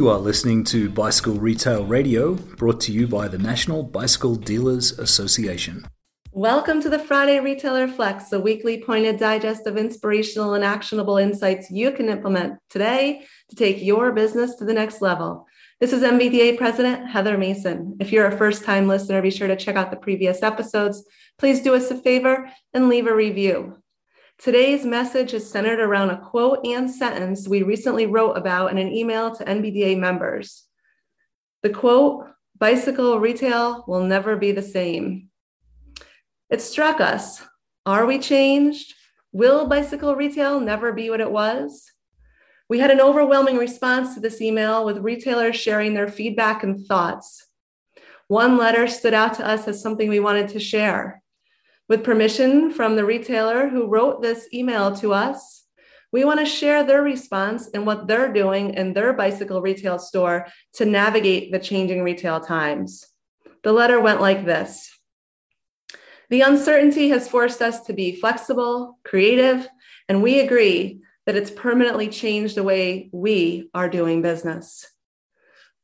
You are listening to Bicycle Retail Radio, brought to you by the National Bicycle Dealers Association. Welcome to the Friday Retailer Flex, a weekly pointed digest of inspirational and actionable insights you can implement today to take your business to the next level. This is NBDA President Heather Mason. If you're a first time listener, be sure to check out the previous episodes. Please do us a favor and leave a review. Today's message is centered around a quote and sentence we recently wrote about in an email to NBDA members. The quote, bicycle retail will never be the same. It struck us. Are we changed? Will bicycle retail never be what it was? We had an overwhelming response to this email with retailers sharing their feedback and thoughts. One letter stood out to us as something we wanted to share. With permission from the retailer who wrote this email to us, we want to share their response and what they're doing in their bicycle retail store to navigate the changing retail times. The letter went like this The uncertainty has forced us to be flexible, creative, and we agree that it's permanently changed the way we are doing business.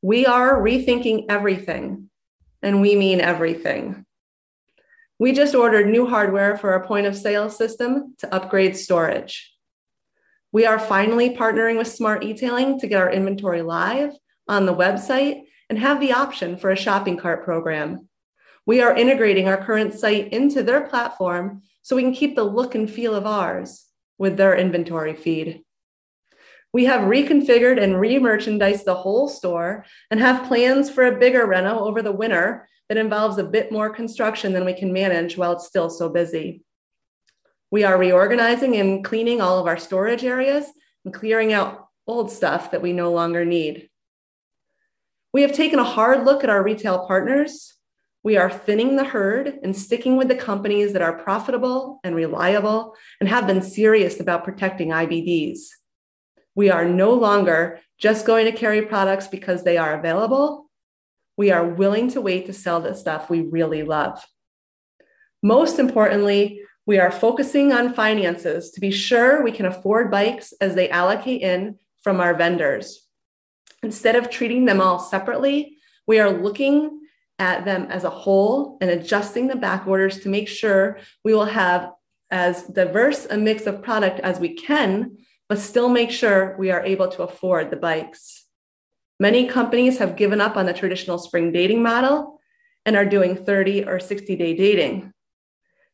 We are rethinking everything, and we mean everything. We just ordered new hardware for our point of sale system to upgrade storage. We are finally partnering with Smart Etailing to get our inventory live on the website and have the option for a shopping cart program. We are integrating our current site into their platform so we can keep the look and feel of ours with their inventory feed. We have reconfigured and re-merchandised the whole store and have plans for a bigger reno over the winter that involves a bit more construction than we can manage while it's still so busy. We are reorganizing and cleaning all of our storage areas and clearing out old stuff that we no longer need. We have taken a hard look at our retail partners. We are thinning the herd and sticking with the companies that are profitable and reliable and have been serious about protecting IBDs. We are no longer just going to carry products because they are available we are willing to wait to sell the stuff we really love. Most importantly, we are focusing on finances to be sure we can afford bikes as they allocate in from our vendors. Instead of treating them all separately, we are looking at them as a whole and adjusting the back orders to make sure we will have as diverse a mix of product as we can, but still make sure we are able to afford the bikes. Many companies have given up on the traditional spring dating model and are doing 30 or 60 day dating.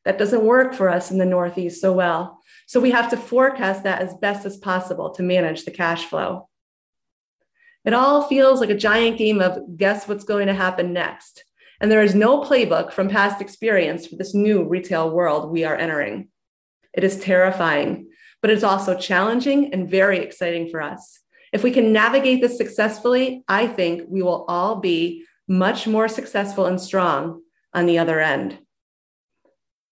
That doesn't work for us in the Northeast so well. So we have to forecast that as best as possible to manage the cash flow. It all feels like a giant game of guess what's going to happen next. And there is no playbook from past experience for this new retail world we are entering. It is terrifying, but it's also challenging and very exciting for us. If we can navigate this successfully, I think we will all be much more successful and strong on the other end.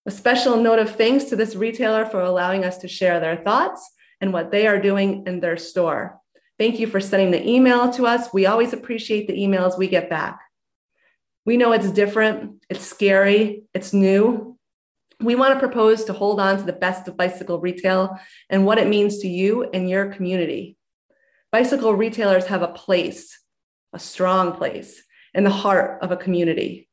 A special note of thanks to this retailer for allowing us to share their thoughts and what they are doing in their store. Thank you for sending the email to us. We always appreciate the emails we get back. We know it's different, it's scary, it's new. We want to propose to hold on to the best of bicycle retail and what it means to you and your community. Bicycle retailers have a place, a strong place, in the heart of a community.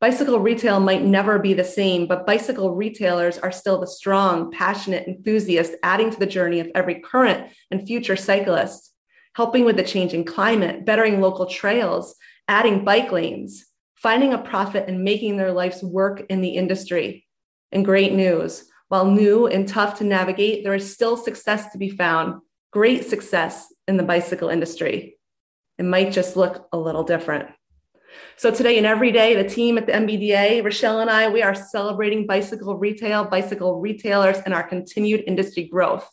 Bicycle retail might never be the same, but bicycle retailers are still the strong, passionate enthusiasts adding to the journey of every current and future cyclist, helping with the changing climate, bettering local trails, adding bike lanes, finding a profit and making their life's work in the industry. And great news while new and tough to navigate, there is still success to be found great success in the bicycle industry. It might just look a little different. So today and every day, the team at the NBDA, Rochelle and I, we are celebrating bicycle retail, bicycle retailers, and our continued industry growth.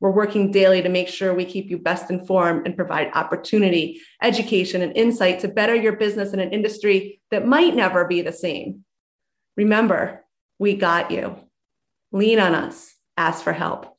We're working daily to make sure we keep you best informed and provide opportunity, education, and insight to better your business in an industry that might never be the same. Remember, we got you. Lean on us, ask for help.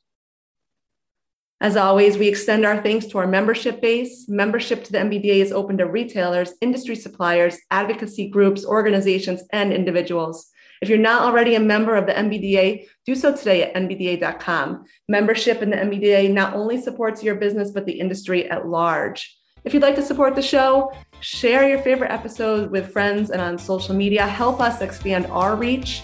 As always, we extend our thanks to our membership base. Membership to the NBDA is open to retailers, industry suppliers, advocacy groups, organizations, and individuals. If you're not already a member of the NBDA, do so today at NBDA.com. Membership in the NBDA not only supports your business, but the industry at large. If you'd like to support the show, share your favorite episode with friends and on social media. Help us expand our reach.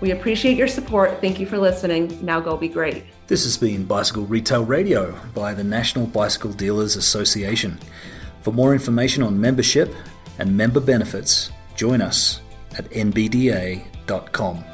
We appreciate your support. Thank you for listening. Now go be great. This has been Bicycle Retail Radio by the National Bicycle Dealers Association. For more information on membership and member benefits, join us at nbda.com.